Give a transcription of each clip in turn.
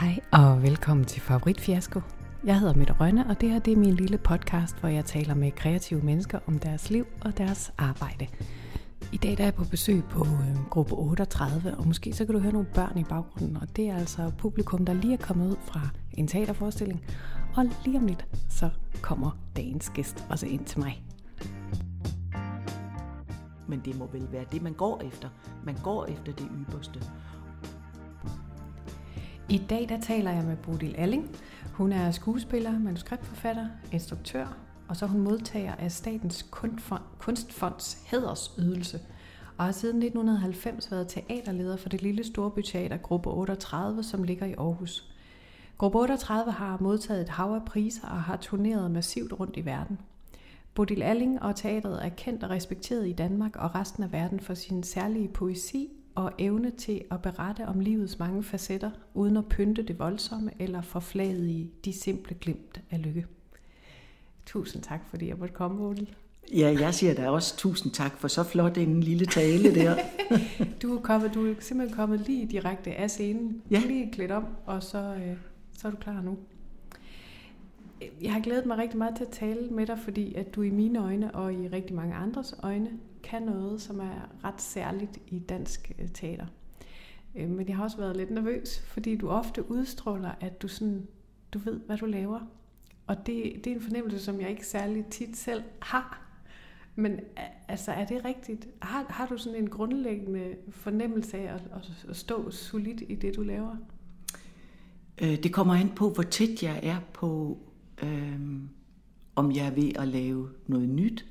Hej og velkommen til Favoritfiasko. Jeg hedder Mette Rønne, og det her det er min lille podcast, hvor jeg taler med kreative mennesker om deres liv og deres arbejde. I dag der er jeg på besøg på øh, gruppe 38, og måske så kan du høre nogle børn i baggrunden, og det er altså publikum, der lige er kommet ud fra en teaterforestilling, og lige om lidt, så kommer dagens gæst også ind til mig. Men det må vel være det, man går efter. Man går efter det ypperste. I dag der taler jeg med Bodil Alling. Hun er skuespiller, manuskriptforfatter, instruktør, og så er hun modtager af Statens Kunstfonds hædersydelse, og har siden 1990 været teaterleder for det lille storbyteater Gruppe 38, som ligger i Aarhus. Gruppe 38 har modtaget et hav af priser og har turneret massivt rundt i verden. Bodil Alling og teatret er kendt og respekteret i Danmark og resten af verden for sin særlige poesi og evne til at berette om livets mange facetter, uden at pynte det voldsomme eller forflade i de simple glimt af lykke. Tusind tak, fordi jeg måtte komme, Bodil. Ja, jeg siger da også tusind tak for så flot en lille tale der. du, er kommet, du er simpelthen kommet lige direkte af scenen, ja. lige klædt om, og så, øh, så er du klar nu. Jeg har glædet mig rigtig meget til at tale med dig, fordi at du i mine øjne og i rigtig mange andres øjne kan noget, som er ret særligt i dansk øh, teater. Øh, men jeg har også været lidt nervøs, fordi du ofte udstråler, at du, sådan, du ved, hvad du laver. Og det, det er en fornemmelse, som jeg ikke særlig tit selv har. Men altså, er det rigtigt? Har, har du sådan en grundlæggende fornemmelse af at, at stå solidt i det, du laver? Øh, det kommer an på, hvor tæt jeg er på, øhm, om jeg er ved at lave noget nyt,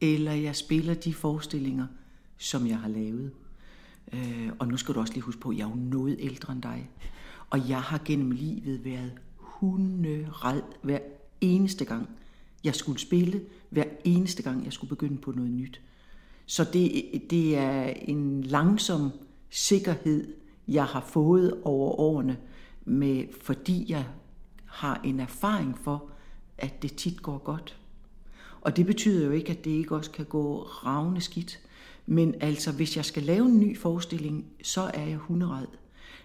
eller jeg spiller de forestillinger, som jeg har lavet. Øh, og nu skal du også lige huske på, at jeg er jo noget ældre end dig. Og jeg har gennem livet været hunderad hver eneste gang, jeg skulle spille, hver eneste gang, jeg skulle begynde på noget nyt. Så det, det er en langsom sikkerhed, jeg har fået over årene, med, fordi jeg har en erfaring for, at det tit går godt. Og det betyder jo ikke, at det ikke også kan gå ravne skidt. Men altså, hvis jeg skal lave en ny forestilling, så er jeg hunderet.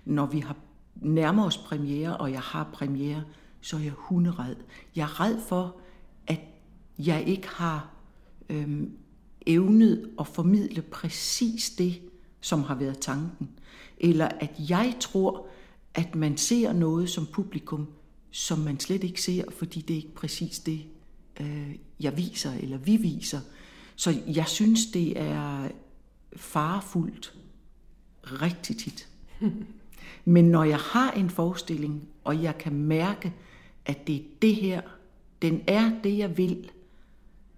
Når vi har nærmer os premiere, og jeg har premiere, så er jeg hunderet. Jeg er red for, at jeg ikke har øhm, evnet at formidle præcis det, som har været tanken. Eller at jeg tror, at man ser noget som publikum, som man slet ikke ser, fordi det er ikke præcis det, øh, jeg viser, eller vi viser. Så jeg synes, det er farefuldt rigtig tit. Men når jeg har en forestilling, og jeg kan mærke, at det er det her, den er det, jeg vil,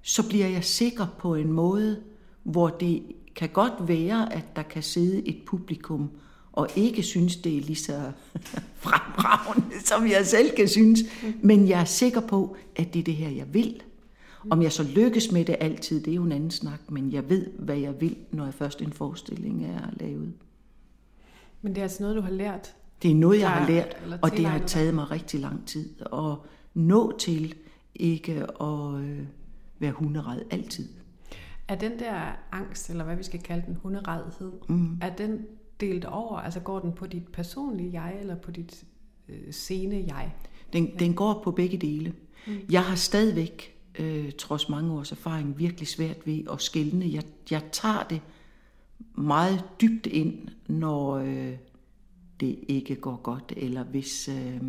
så bliver jeg sikker på en måde, hvor det kan godt være, at der kan sidde et publikum og ikke synes, det er lige så fremragende, som jeg selv kan synes. Men jeg er sikker på, at det er det her, jeg vil. Om jeg så lykkes med det altid, det er jo en anden snak, men jeg ved, hvad jeg vil, når jeg først en forestilling er lavet. Men det er altså noget, du har lært? Det er noget, jeg har lært, og det har taget mig rigtig lang tid at nå til ikke at øh, være hunderad altid. Er den der angst, eller hvad vi skal kalde den, hunderedhed, mm. er den delt over? Altså går den på dit personlige jeg, eller på dit øh, scene jeg? Den, ja. den går på begge dele. Mm. Jeg har stadigvæk, øh, trods mange års erfaring, virkelig svært ved at skælne. Jeg, jeg tager det meget dybt ind, når øh, det ikke går godt, eller hvis, øh,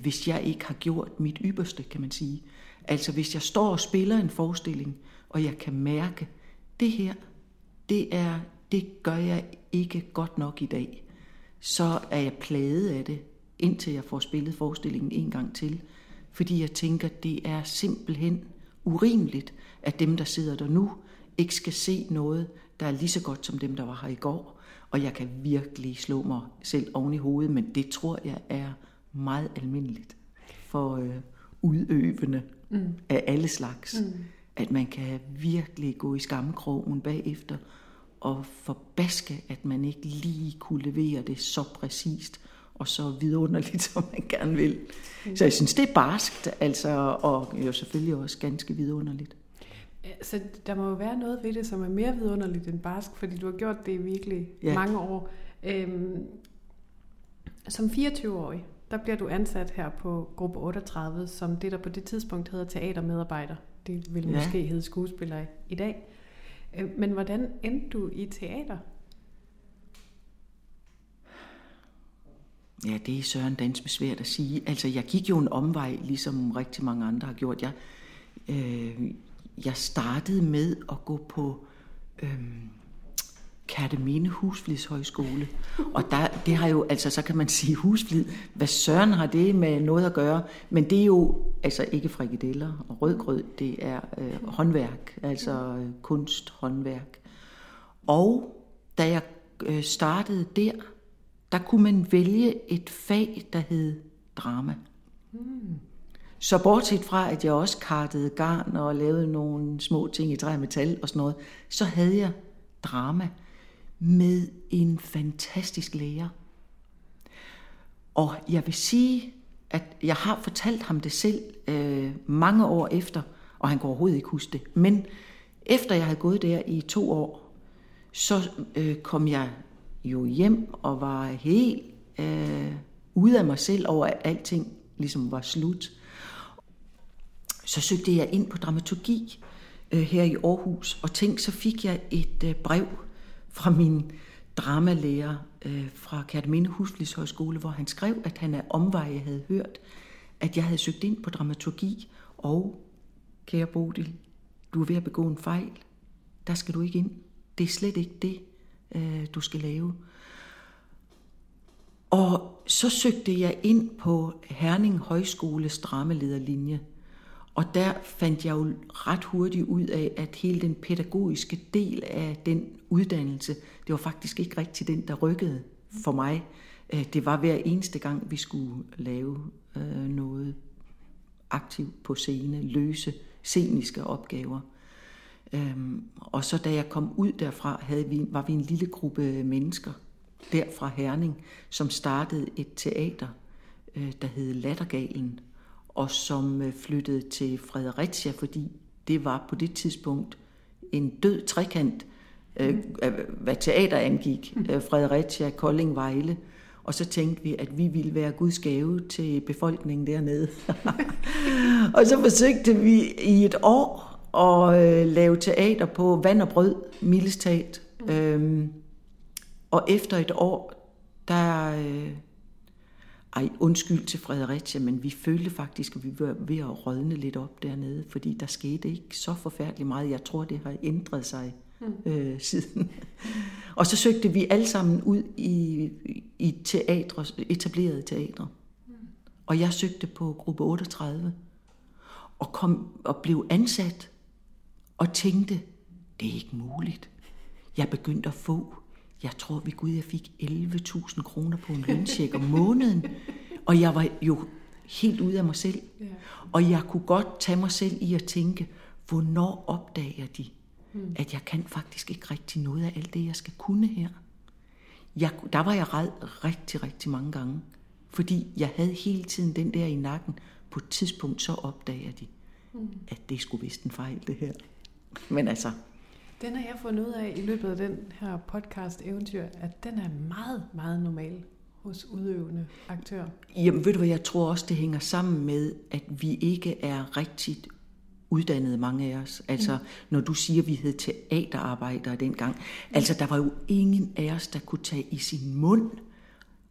hvis jeg ikke har gjort mit ypperste, kan man sige. Altså hvis jeg står og spiller en forestilling, og jeg kan mærke, det her, det er det gør jeg ikke godt nok i dag, så er jeg plaget af det, indtil jeg får spillet forestillingen en gang til. Fordi jeg tænker, det er simpelthen urimeligt, at dem, der sidder der nu, ikke skal se noget, der er lige så godt som dem, der var her i går. Og jeg kan virkelig slå mig selv oven i hovedet, men det tror jeg er meget almindeligt for øh, udøvende mm. af alle slags. Mm. At man kan virkelig gå i skammekrogen bagefter og forbaske, at man ikke lige kunne levere det så præcist og så vidunderligt, som man gerne vil. Så jeg synes, det er barskt, altså, og jo selvfølgelig også ganske vidunderligt. Så der må jo være noget ved det, som er mere vidunderligt end barsk, fordi du har gjort det i virkelig ja. mange år. Øhm, Som 24-årig, der bliver du ansat her på gruppe 38, som det, der på det tidspunkt hedder teatermedarbejder. Det vil Ja. måske hedde skuespiller i dag. Øh, Men hvordan endte du i teater? Ja, det er Søren Dans med svært at sige. Altså, jeg gik jo en omvej, ligesom rigtig mange andre har gjort. Jeg, øh, jeg startede med at gå på øh, Kærteminde Husflidshøjskole. Og der, det har jo, altså så kan man sige husflid. Hvad søren har det med noget at gøre? Men det er jo altså ikke frikadeller og rødgrød, det er øh, håndværk, altså øh, kunst, håndværk. Og da jeg øh, startede der, der kunne man vælge et fag, der hed drama. Så bortset fra, at jeg også kartede garn og lavede nogle små ting i træ og metal og sådan noget, så havde jeg drama med en fantastisk lærer. Og jeg vil sige, at jeg har fortalt ham det selv øh, mange år efter, og han kan overhovedet ikke huske det. Men efter jeg havde gået der i to år, så øh, kom jeg jo hjem og var helt øh, ude af mig selv over, at alting ligesom var slut. Så søgte jeg ind på dramaturgi øh, her i Aarhus, og tænk, så fik jeg et øh, brev fra min dramalærer øh, fra Kærteminde Husflidshøjskole, hvor han skrev, at han af omveje havde hørt, at jeg havde søgt ind på dramaturgi, og kære Bodil, du er ved at begå en fejl. Der skal du ikke ind. Det er slet ikke det, øh, du skal lave. Og så søgte jeg ind på Herning Højskoles dramalederlinje. Og der fandt jeg jo ret hurtigt ud af, at hele den pædagogiske del af den uddannelse, det var faktisk ikke rigtig den, der rykkede for mig. Øh, det var hver eneste gang, vi skulle lave øh, noget aktivt på scene, løse sceniske opgaver. Øhm, og så da jeg kom ud derfra, havde vi, var vi en lille gruppe mennesker der fra Herning, som startede et teater, øh, der hed Lattergalen, og som øh, flyttede til Fredericia, fordi det var på det tidspunkt en død trekant, øh, hvad teater angik, øh, Fredericia, Kolding, Vejle. Og så tænkte vi, at vi ville være Guds gave til befolkningen dernede. og så forsøgte vi i et år at øh, lave teater på vand og brød, mildest talt. Øhm, og efter et år, der... Øh, ej, undskyld til Fredericia, men vi følte faktisk, at vi var ved at rådne lidt op dernede, fordi der skete ikke så forfærdeligt meget. Jeg tror, det har ændret sig øh, siden. og så søgte vi alle sammen ud i, i teatre, etablerede teatre. Og jeg søgte på gruppe 38 og, kom, og blev ansat og tænkte, det er ikke muligt. Jeg begyndte at få, jeg tror ved Gud, jeg fik 11.000 kroner på en løncheck om måneden. Og jeg var jo helt ude af mig selv. Og jeg kunne godt tage mig selv i at tænke, hvornår opdager de, at jeg kan faktisk ikke rigtig noget af alt det, jeg skal kunne her. Jeg, der var jeg red rigtig, rigtig mange gange. Fordi jeg havde hele tiden den der i nakken. På et tidspunkt så opdager de, at det skulle vist en fejl, det her. Men altså, Den har jeg fundet ud af i løbet af den her podcast eventyr, at den er meget, meget normal hos udøvende aktører. Jamen ved du hvad, jeg tror også, det hænger sammen med, at vi ikke er rigtigt uddannede, mange af os. Altså, mm. når du siger, at vi hed teaterarbejdere dengang. Altså, der var jo ingen af os, der kunne tage i sin mund,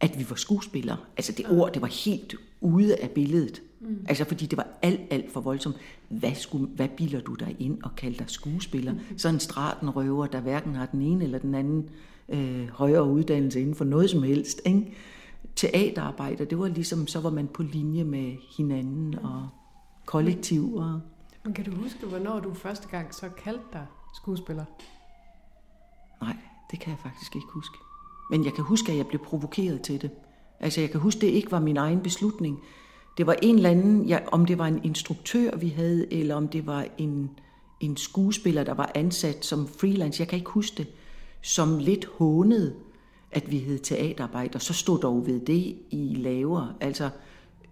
at vi var skuespillere. Altså, det ord, det var helt ude af billedet. Mm. Altså, fordi det var alt, alt for voldsomt. Hvad, skulle, hvad bilder du dig ind og kalder dig skuespiller? Mm. Sådan en stratenrøver, der hverken har den ene eller den anden øh, højere uddannelse inden for noget som helst. Ikke? Teaterarbejder, det var ligesom, så var man på linje med hinanden og kollektiv. Og, Men kan du huske, hvornår du første gang så kaldte dig skuespiller? nej, det kan jeg faktisk ikke huske. Men jeg kan huske, at jeg blev provokeret til det. Altså, jeg kan huske, det ikke var min egen beslutning. Det var en eller anden, ja, om det var en instruktør, vi havde, eller om det var en, en skuespiller, der var ansat som freelance, jeg kan ikke huske det, som lidt hånede, at vi hed teaterarbejder. Så stod dog ved det i laver. Altså,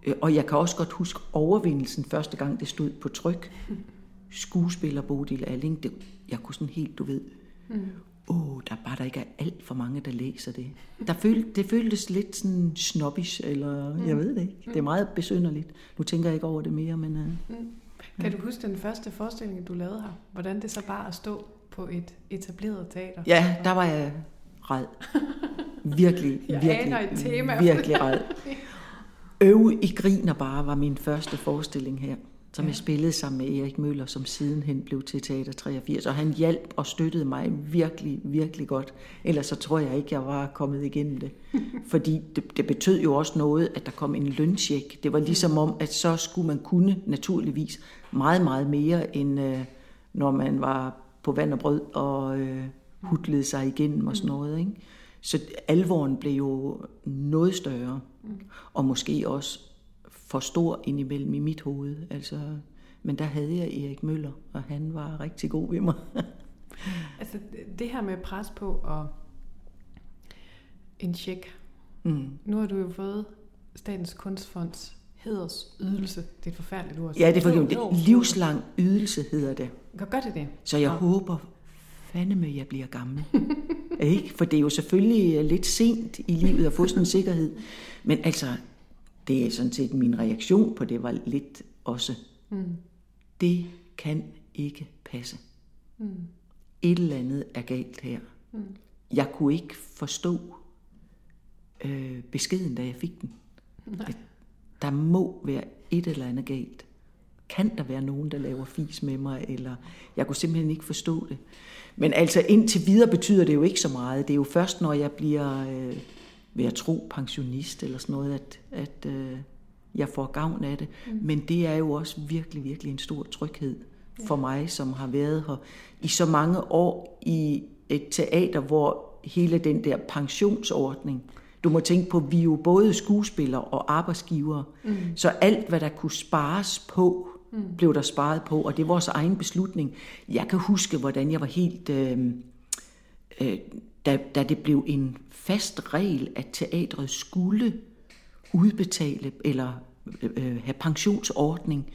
øh, og jeg kan også godt huske overvindelsen første gang, det stod på tryk. Skuespiller Bodil Alling, det, jeg kunne sådan helt, du ved, mm åh, der er bare der ikke er alt for mange, der læser det. Der føl, det føltes lidt sådan snobbish, eller mm. jeg ved det ikke. Det er meget besynderligt. Nu tænker jeg ikke over det mere, men... Uh, mm. Kan du huske den første forestilling, du lavede her? Hvordan det så bare at stå på et etableret teater? Ja, der var jeg red. Virkelig, jeg virkelig, et tema. virkelig red. Øv i griner bare var min første forestilling her som ja. jeg spillede sammen med Erik Møller, som sidenhen blev til Teater 83. Og han hjalp og støttede mig virkelig, virkelig godt. Ellers så tror jeg ikke, jeg var kommet igennem det. Fordi det, det betød jo også noget, at der kom en løncheck. Det var ligesom om, at så skulle man kunne naturligvis meget, meget mere, end øh, når man var på vand og brød og øh, hudlede sig igennem og sådan noget. Ikke? Så alvoren blev jo noget større. Mm. Og måske også for stor indimellem i mit hoved. Altså, men der havde jeg Erik Møller, og han var rigtig god ved mig. altså det her med pres på og en tjek. Mm. Nu har du jo fået Statens Kunstfonds hedersydelse. Det er et forfærdeligt ord. Ja, det er forkert. Livslang ydelse hedder det. Gør det det? Så jeg ja. håber fandeme, jeg bliver gammel. ikke? For det er jo selvfølgelig lidt sent i livet at få sådan en sikkerhed. Men altså, det er sådan set min reaktion på det var lidt også, mm. det kan ikke passe. Mm. Et eller andet er galt her. Mm. Jeg kunne ikke forstå øh, beskeden, da jeg fik den. Nej. Der må være et eller andet galt. Kan der være nogen, der laver fis med mig? Eller jeg kunne simpelthen ikke forstå det. Men altså indtil videre betyder det jo ikke så meget. Det er jo først, når jeg bliver øh, vil jeg tro, pensionist eller sådan noget, at, at øh, jeg får gavn af det. Mm. Men det er jo også virkelig, virkelig en stor tryghed for mig, som har været her i så mange år i et teater, hvor hele den der pensionsordning, du må tænke på, vi er jo både skuespillere og arbejdsgivere, mm. så alt, hvad der kunne spares på, mm. blev der sparet på, og det er vores egen beslutning. Jeg kan huske, hvordan jeg var helt... Øh, øh, da, da det blev en fast regel, at teatret skulle udbetale eller øh, øh have pensionsordning,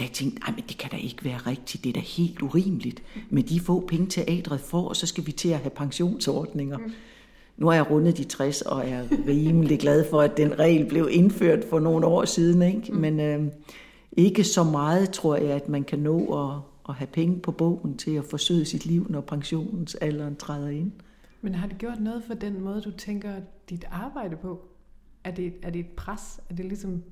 jeg tænkte, nej, men det kan da ikke være rigtigt, det er da helt urimeligt. Med de få penge teatret får, og så skal vi til at have pensionsordninger. Mm. Nu er jeg rundet de 60 og er rimelig glad for, at den regel blev indført for nogle år siden. Ikke? Mm. Men øh, ikke så meget, tror jeg, at man kan nå at, at have penge på bogen til at forsøge sit liv, når pensionsalderen træder ind. Men har det gjort noget for den måde, du tænker dit arbejde på? Er det, er det et pres? Er det ligesom,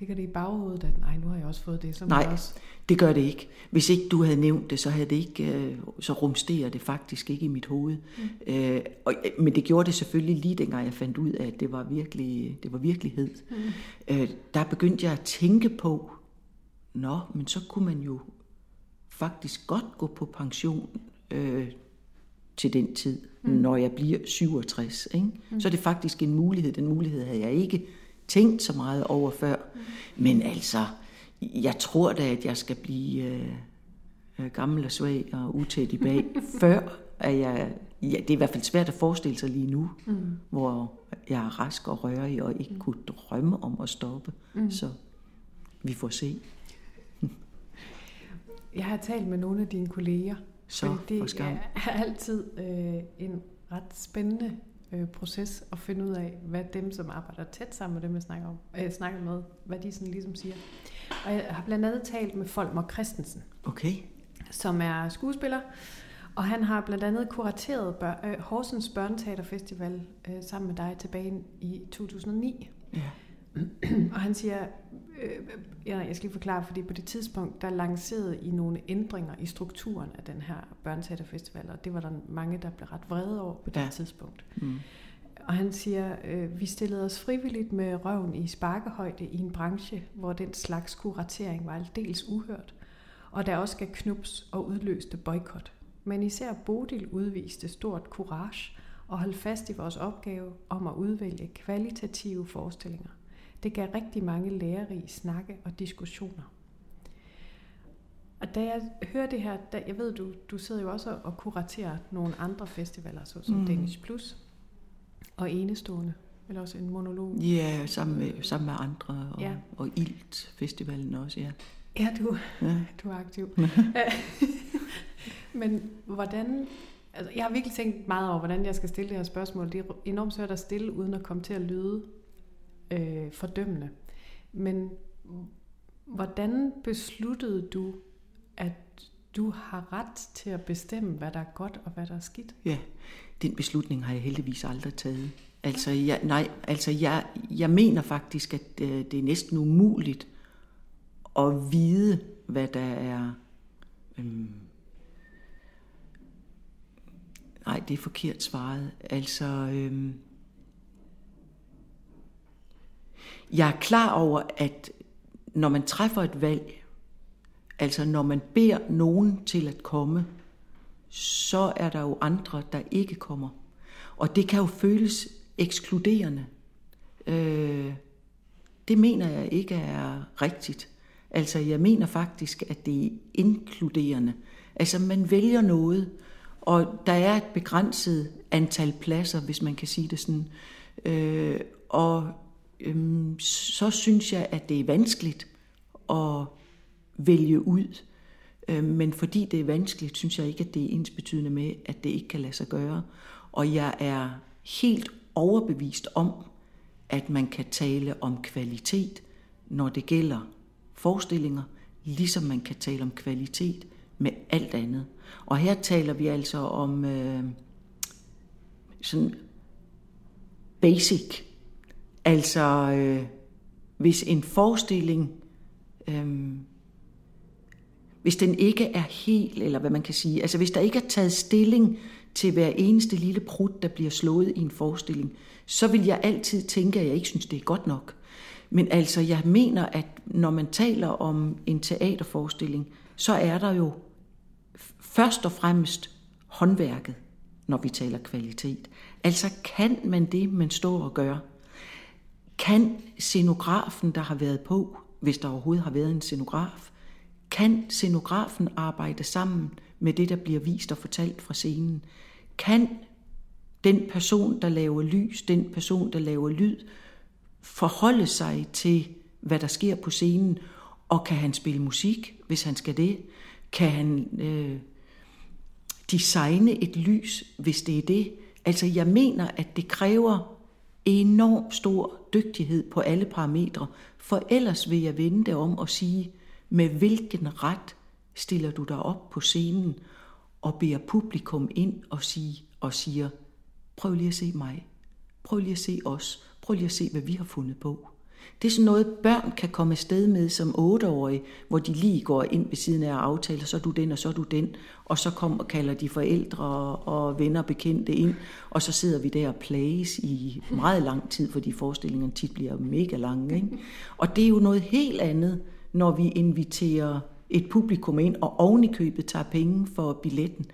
ligger det i baghovedet, at nej, nu har jeg også fået det? Så nej, også... det gør det ikke. Hvis ikke du havde nævnt det, så havde det ikke, øh, så rumsterer det faktisk ikke i mit hoved. Mm. Øh, og, men det gjorde det selvfølgelig lige dengang jeg fandt ud af, at det var, virkelig, det var virkelighed. Mm. Øh, der begyndte jeg at tænke på, nå, men så kunne man jo faktisk godt gå på pension øh, til den tid, mm. når jeg bliver 67. Ikke? Mm. Så er det faktisk en mulighed. Den mulighed havde jeg ikke tænkt så meget over før. Mm. Men altså, jeg tror da, at jeg skal blive øh, øh gammel og svag og utæt i bag, før at jeg... Ja, det er i hvert fald svært at forestille sig lige nu, mm. hvor jeg er rask og rørig og ikke mm. kunne drømme om at stoppe. Mm. Så vi får se. Jeg har talt med nogle af dine kolleger, så det for skam. er altid øh, en ret spændende øh, proces at finde ud af, hvad dem, som arbejder tæt sammen med dem, jeg snakker, om, øh, snakker med, hvad de sådan ligesom siger. Og jeg har blandt andet talt med Folmer Christensen, okay. som er skuespiller, og han har blandt andet kurateret bør, øh, Horsens Børneteaterfestival øh, sammen med dig tilbage i 2009. Ja. Og han siger, øh, ja, jeg skal lige forklare, fordi på det tidspunkt, der lancerede I nogle ændringer i strukturen af den her børneteaterfestival, og det var der mange, der blev ret vrede over på det ja. tidspunkt. Mm. Og han siger, øh, vi stillede os frivilligt med røven i sparkehøjde i en branche, hvor den slags kuratering var aldeles uhørt, og der også gav knups og udløste boykot. Men især Bodil udviste stort courage og holdt fast i vores opgave om at udvælge kvalitative forestillinger. Det gav rigtig mange lærerige snakke og diskussioner. Og da jeg hører det her, da, jeg ved, du, du sidder jo også og kuraterer nogle andre festivaler, såsom mm. Danish Plus og Enestående, eller også en monolog. Ja, sammen med, sammen med andre, og, ja. og Ilt Festivalen også, ja. Ja, du, ja. du er aktiv. Men hvordan Altså, jeg har virkelig tænkt meget over, hvordan jeg skal stille det her spørgsmål. Det er enormt svært at stille, uden at komme til at lyde øh, fordømmende. Men hvordan besluttede du, at du har ret til at bestemme, hvad der er godt og hvad der er skidt? Ja, den beslutning har jeg heldigvis aldrig taget. Altså, jeg, nej, altså jeg, jeg mener faktisk, at det, øh, det er næsten umuligt at vide, hvad der er... Øhm, nej, det er forkert svaret. Altså, øhm, jeg er klar over, at når man træffer et valg, altså når man beder nogen til at komme, så er der jo andre, der ikke kommer. Og det kan jo føles ekskluderende. Øh, det mener jeg ikke er rigtigt. Altså jeg mener faktisk, at det er inkluderende. Altså man vælger noget, og der er et begrænset antal pladser, hvis man kan sige det sådan. Øh, og øhm, så synes jeg, at det er vanskeligt at vælge ud. Øhm, men fordi det er vanskeligt, synes jeg ikke, at det er ens betydende med, at det ikke kan lade sig gøre. Og jeg er helt overbevist om, at man kan tale om kvalitet, når det gælder forestillinger, ligesom man kan tale om kvalitet med alt andet. Og her taler vi altså om øh, sådan basic. Altså, øh, hvis en forestilling, øh, hvis den ikke er hel, eller hvad man kan sige, altså hvis der ikke er taget stilling til hver eneste lille prut, der bliver slået i en forestilling, så vil jeg altid tænke, at jeg ikke synes, det er godt nok. Men altså, jeg mener, at når man taler om en teaterforestilling, så er der jo først og fremmest håndværket, når vi taler kvalitet. Altså, kan man det, man står og gør? Kan scenografen, der har været på, hvis der overhovedet har været en scenograf, kan scenografen arbejde sammen med det, der bliver vist og fortalt fra scenen? Kan den person, der laver lys, den person, der laver lyd, forholde sig til, hvad der sker på scenen, og kan han spille musik, hvis han skal det? Kan han øh, designe et lys, hvis det er det? Altså, jeg mener, at det kræver enorm stor dygtighed på alle parametre, for ellers vil jeg vende det om og sige, med hvilken ret stiller du dig op på scenen og beder publikum ind og, sige, og siger, prøv lige at se mig, prøv lige at se os, prøv lige at se, hvad vi har fundet på. Det er sådan noget, børn kan komme afsted med som otteårige, hvor de lige går ind ved siden af og aftaler, så er du den, og så er du den. Og så kommer og kalder de forældre og venner og bekendte ind, og så sidder vi der og plages i meget lang tid, fordi forestillingerne tit bliver mega lange. Ikke? Og det er jo noget helt andet, når vi inviterer et publikum ind, og ovenikøbet tager penge for billetten.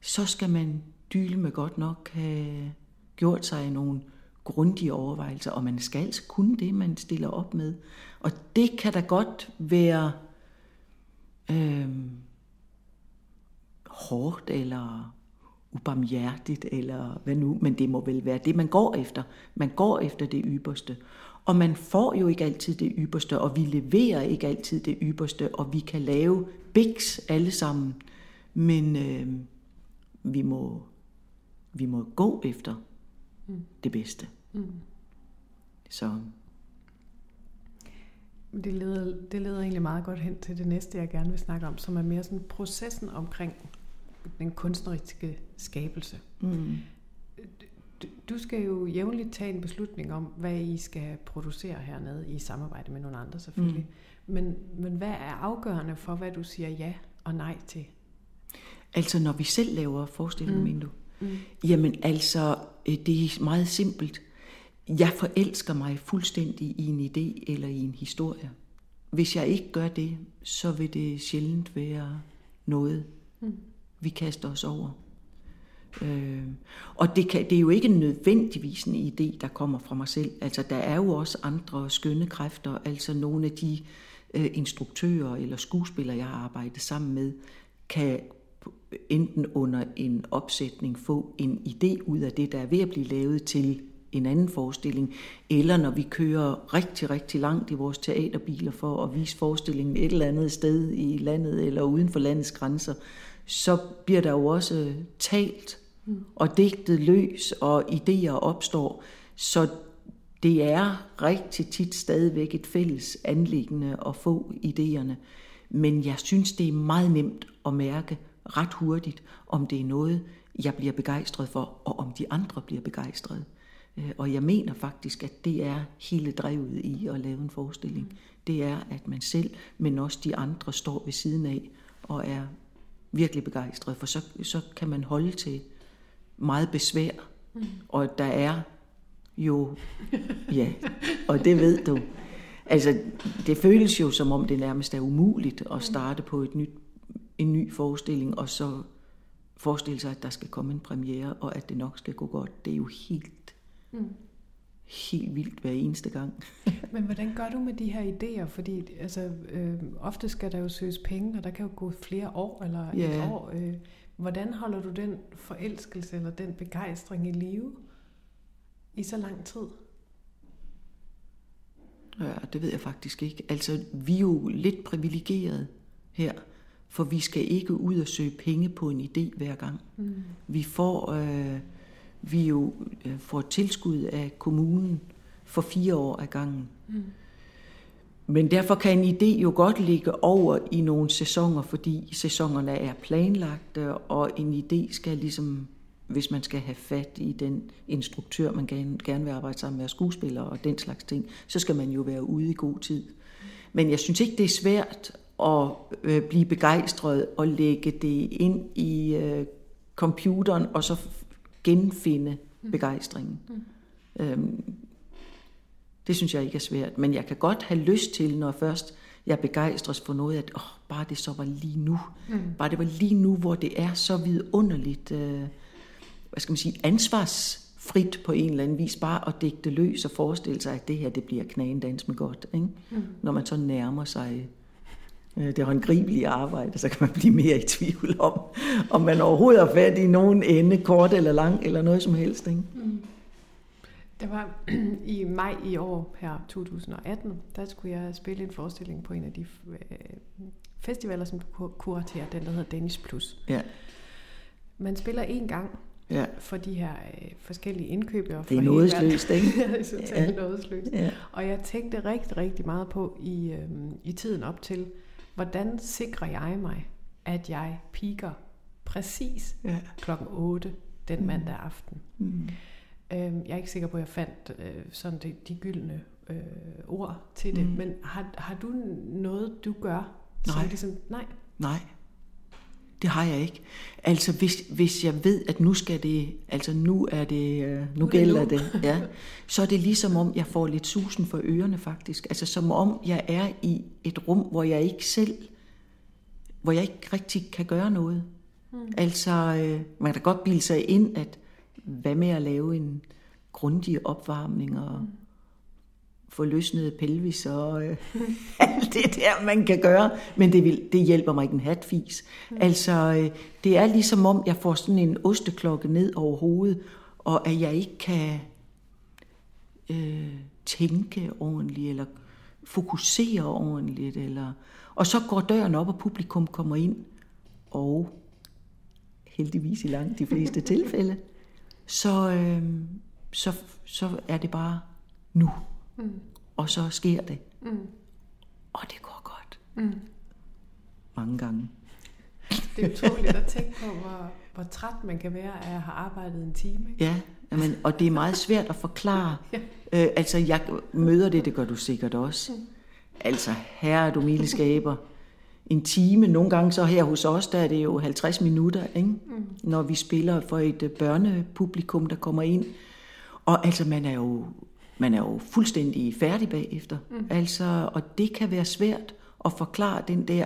Så skal man dyle med godt nok have gjort sig nogle grundige overvejelser, og man skal altså kunne det, man stiller op med. Og det kan da godt være øh, hårdt eller ubarmhjertigt, eller hvad nu, men det må vel være det, man går efter. Man går efter det ypperste. Og man får jo ikke altid det ypperste, og vi leverer ikke altid det ypperste, og vi kan lave biks alle sammen. Men øh, vi, må, vi må gå efter mm. det bedste. Mm. Så. Det leder, det leder egentlig meget godt hen til det næste, jeg gerne vil snakke om, som er mere sådan processen omkring den kunstneriske skabelse. Mm. Du, skal jo jævnligt tage en beslutning om, hvad I skal producere hernede i samarbejde med nogle andre selvfølgelig. Mm. Men, men hvad er afgørende for, hvad du siger ja og nej til? Altså når vi selv laver forestillinger, mm. mener du? Mm. Jamen altså, øh, det er meget simpelt. Jeg forelsker mig fuldstændig i en idé eller i en historie. Hvis jeg ikke gør det, så vil det sjældent være noget, mm. vi kaster os over. Øh, og det, kan, det er jo ikke nødvendigvis en idé, der kommer fra mig selv. Altså, der er jo også andre skønne kræfter, altså nogle af de øh, instruktører eller skuespillere, jeg har arbejdet sammen med, kan enten under en opsætning få en idé ud af det, der er ved at blive lavet til en anden forestilling, eller når vi kører rigtig, rigtig langt i vores teaterbiler for at vise forestillingen et eller andet sted i landet eller uden for landets grænser, så bliver der jo også talt og digtet løs, og idéer opstår. Så det er rigtig tit stadigvæk et fælles anliggende at få idéerne. Men jeg synes, det er meget nemt at mærke ret hurtigt, om det er noget, jeg bliver begejstret for, og om de andre bliver begejstrede. Øh, og jeg mener faktisk, at det er hele drevet i at lave en forestilling. Det er, at man selv, men også de andre, står ved siden af og er virkelig begejstret, for så, så kan man holde til meget besvær. Mm. Og der er jo, ja, og det ved du. Altså, det føles jo som om det nærmest er umuligt at starte på et nyt, en ny forestilling, og så forestille sig, at der skal komme en premiere, og at det nok skal gå godt. Det er jo helt, mm. helt vildt hver eneste gang. Men hvordan gør du med de her idéer? Fordi altså, øh, ofte skal der jo søges penge, og der kan jo gå flere år eller ja. et år. Øh, hvordan holder du den forelskelse eller den begejstring i live i så lang tid? Ja, det ved jeg faktisk ikke. Altså, vi er jo lidt privilegerede her, for vi skal ikke ud og søge penge på en idé hver gang. Mm. Vi får øh, vi jo øh, får tilskud af kommunen for fire år ad gangen. Mm. Men derfor kan en idé jo godt ligge over i nogle sæsoner, fordi sæsonerne er planlagte, og en idé skal ligesom, hvis man skal have fat i den instruktør, man gerne, gerne vil arbejde sammen med skuespillere og den slags ting, så skal man jo være ude i god tid. Men jeg synes ikke, det er svært at øh, blive begejstret og lægge det ind i øh, computeren, og så genfinde mm. begejstringen. Mm. Øhm, det synes jeg ikke er svært, men jeg kan godt have lyst til, når først jeg begejstres for noget, at oh, bare det så var lige nu. Mm. Bare det var lige nu, hvor det er så vidunderligt, øh, hvad skal man sige, ansvarsfrit på en eller anden vis, bare at digte løs og forestille sig, at det her, det bliver knagen dans med godt. Ikke? Mm. Når man så nærmer sig det håndgribelige arbejde, så kan man blive mere i tvivl om, om man overhovedet har fat i nogen ende, kort eller lang, eller noget som helst. Ikke? Mm. Det var i maj i år, her 2018, der skulle jeg spille en forestilling på en af de øh, festivaler, som du kuraterer, den der hedder Danish Plus. Ja. Man spiller en gang ja. for de her øh, forskellige indkøbere. Det er nådesløst, ikke? det er ja. nådesløst. Ja. Og jeg tænkte rigtig, rigtig meget på i, øh, i tiden op til, hvordan sikrer jeg mig, at jeg piker præcis ja. klokken 8 den mm. mandag aften. Mm. Øhm, jeg er ikke sikker på, at jeg fandt øh, sådan de, de gyldne øh, ord til det, mm. men har, har du noget, du gør? Nej. Ligesom, nej. Nej, det har jeg ikke. Altså hvis, hvis jeg ved, at nu skal det, altså nu er det, øh, nu, nu gælder det, det ja, så er det ligesom om, jeg får lidt susen for ørerne faktisk. Altså som om jeg er i et rum, hvor jeg ikke selv, hvor jeg ikke rigtig kan gøre noget. Mm. Altså øh, man kan godt bilde sig ind, at hvad med at lave en grundig opvarmning og mm. Få løsnet pelvis og øh, alt det der, man kan gøre. Men det, vil, det hjælper mig ikke en hatfis. Mm. Altså, øh, det er ligesom om, jeg får sådan en osteklokke ned over hovedet, og at jeg ikke kan øh, tænke ordentligt, eller fokusere ordentligt. Eller, og så går døren op, og publikum kommer ind, og heldigvis i langt de fleste tilfælde, så, øh, så, så er det bare nu. Mm. Og så sker det. Mm. Og det går godt. Mm. Mange gange. Det er utroligt at tænke på, hvor, hvor træt man kan være af at have arbejdet en time. Ikke? Ja, men, og det er meget svært at forklare. ja. øh, altså, jeg møder det, det gør du sikkert også. Mm. Altså, herre du milde skaber en time. Nogle gange så her hos os, der er det jo 50 minutter, ikke? Mm. når vi spiller for et øh, børnepublikum, der kommer ind. Og altså, man er jo, man er jo fuldstændig færdig bagefter. Mm. Altså, og det kan være svært at forklare den der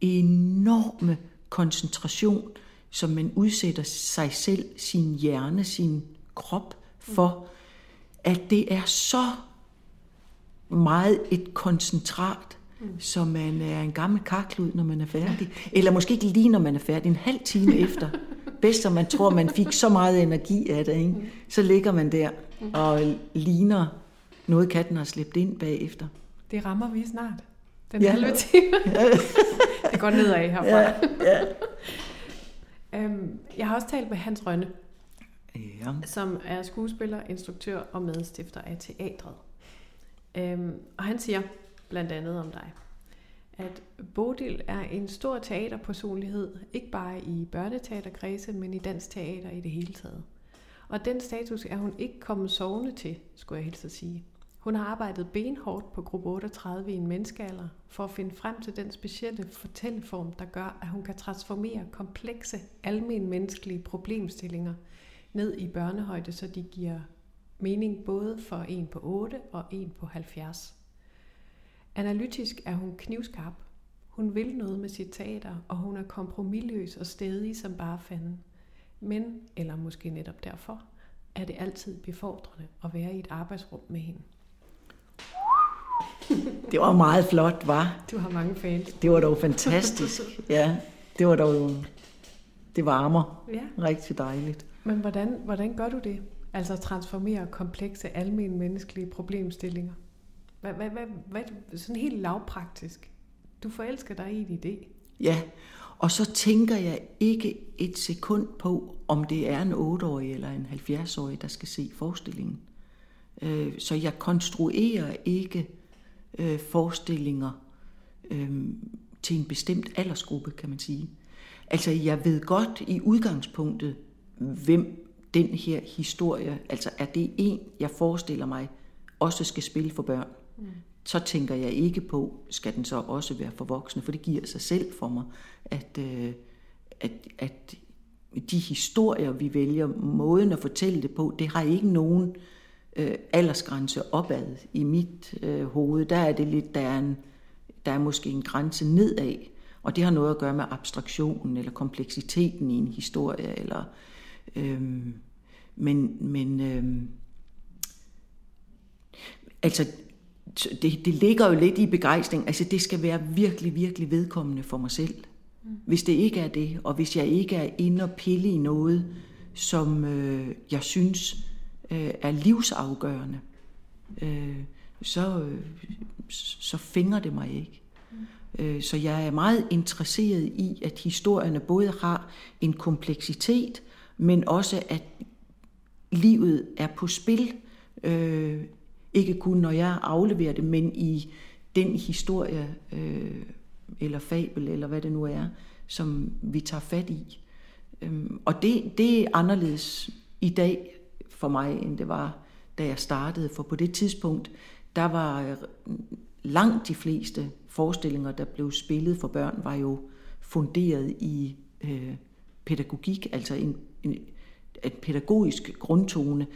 enorme koncentration, som man udsætter sig selv, sin hjerne, sin krop for, at det er så meget et koncentrat, Mm. Så man er en gammel karklud, når man er færdig. Eller måske ikke lige, når man er færdig. En halv time efter. Bedst, om man tror, man fik så meget energi af det. Ikke? Så ligger man der og ligner noget, katten har slæbt ind bagefter. Det rammer vi snart. Den ja. halve time. det går nedad herfra. Ja, ja. Øhm, jeg har også talt med Hans Rønne, Ja. som er skuespiller, instruktør og medstifter af teatret. Øhm, og han siger blandt andet om dig, at Bodil er en stor teaterpersonlighed, ikke bare i børneteaterkredse, men i dansk teater i det hele taget. Og den status er hun ikke kommet sovende til, skulle jeg helst at sige. Hun har arbejdet benhårdt på gruppe 38 i en menneskealder for at finde frem til den specielle fortælleform, der gør, at hun kan transformere komplekse, almen menneskelige problemstillinger ned i børnehøjde, så de giver mening både for en på 8 og en på 70. Analytisk er hun knivskarp. Hun vil noget med sit teater, og hun er kompromilløs og stedig som bare fanden. Men, eller måske netop derfor, er det altid befordrende at være i et arbejdsrum med hende. Det var meget flot, var. Du har mange fans. Det var dog fantastisk. Ja, det var dog... Det varmer. Ja, Rigtig dejligt. men hvordan, hvordan gør du det? Altså at transformere komplekse, almen menneskelige problemstillinger. Hvad, hvad, hvad, hvad, sådan helt lavpraktisk. Du forelsker dig i en idé. Ja, og så tænker jeg ikke et sekund på, om det er en 8-årig eller en 70-årig, der skal se forestillingen. Øh, Så jeg konstruerer ikke øh, forestillinger øh, til en bestemt aldersgruppe, kan man sige. Altså, jeg ved godt i udgangspunktet, hvem den her historie, altså er det en, jeg forestiller mig, også skal spille for børn. Mm. Så tænker jeg ikke på, skal den så også være for voksne, for det giver sig selv for mig, at, øh, at, at de historier, vi vælger, måden at fortælle det på, det har ikke nogen øh, aldersgrænse opad i mit øh, hoved. Der er det lidt, der er, en, der er måske en grænse nedad, og det har noget at gøre med abstraktionen eller kompleksiteten i en historie. Eller, øhm, men men øhm, altså, det, det ligger jo lidt i begejstring. Altså, det skal være virkelig, virkelig vedkommende for mig selv. Hvis det ikke er det, og hvis jeg ikke er inde og pille i noget, som øh, jeg synes øh, er livsafgørende, øh, så, øh, så fænger det mig ikke. Øh, Så jeg er meget interesseret i, at historierne både har en kompleksitet, men også at livet er på spil. Øh, ikke kun når jeg afleverer det, men i den historie, øh, eller fabel, eller hvad det nu er, som vi tager fat i. Øhm, og det, det er anderledes i dag for mig, end det var, da jeg startede. For på det tidspunkt, der var øh, langt de fleste forestillinger, der blev spillet for børn, var jo funderet i øh, pædagogik, altså en, en, en pædagogisk grundtone,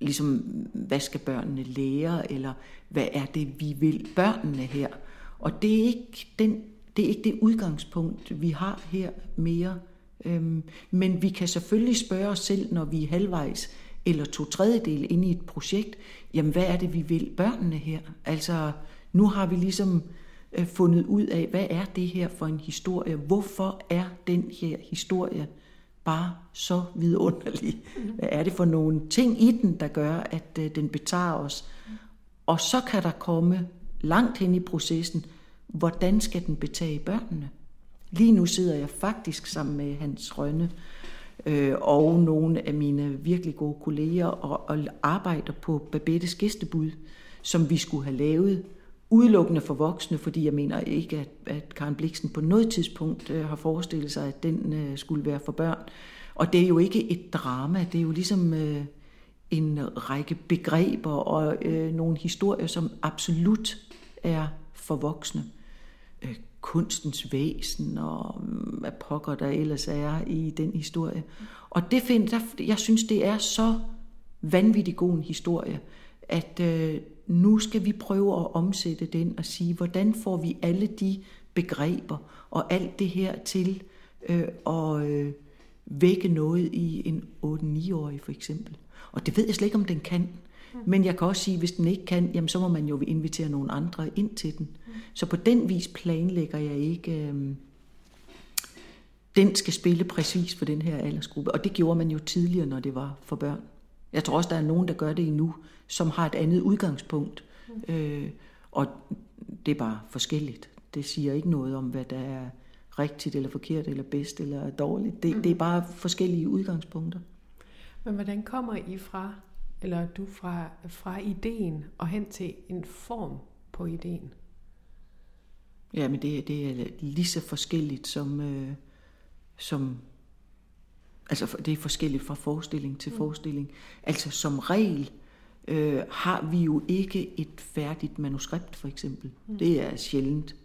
ligesom hvad skal børnene lære, eller hvad er det, vi vil børnene her. Og det er ikke, den, det, er ikke det udgangspunkt, vi har her mere. Øhm, men vi kan selvfølgelig spørge os selv, når vi er halvvejs eller to tredjedel inde i et projekt, jamen hvad er det, vi vil børnene her? Altså, nu har vi ligesom øh, fundet ud af, hvad er det her for en historie? Hvorfor er den her historie bare så vidunderlig? Hvad er det for nogle ting i den, der gør, at øh, den betager os? Og så kan der komme langt hen i processen, hvordan skal den betage børnene? Lige nu sidder jeg faktisk sammen med Hans Rønne øh, og nogle af mine virkelig gode kolleger og, og arbejder på Babettes gæstebud, som vi skulle have lavet udelukkende for voksne, fordi jeg mener ikke, at, at Karen Bliksen på noget tidspunkt øh, har forestillet sig, at den øh, skulle være for børn. Og det er jo ikke et drama, det er jo ligesom øh, en række begreber og øh, nogle historier, som absolut er for voksne. Øh, kunstens væsen og mm, hvad pokker der ellers er i den historie. Og det find, der, jeg synes, det er så vanvittig god en historie, at øh, nu skal vi prøve at omsætte den og sige, hvordan får vi alle de begreber og alt det her til øh, at øh, vække noget i en 8-9-årig for eksempel. Og det ved jeg slet ikke, om den kan. Men jeg kan også sige, at hvis den ikke kan, jamen så må man jo invitere nogle andre ind til den. Så på den vis planlægger jeg ikke, øh, den skal spille præcis for den her aldersgruppe. Og det gjorde man jo tidligere, når det var for børn. Jeg tror også, der er nogen, der gør det endnu, som har et andet udgangspunkt. Øh, og det er bare forskelligt. Det siger ikke noget om, hvad der er rigtigt eller forkert eller bedst eller dårligt. Det, det er bare forskellige udgangspunkter. Men hvordan kommer I fra, eller du fra, fra ideen og hen til en form på ideen? Ja, men det, det er lige så forskelligt som, øh, som altså det er forskelligt fra forestilling til mm. forestilling. Altså som regel øh, har vi jo ikke et færdigt manuskript for eksempel. Mm. Det er sjældent.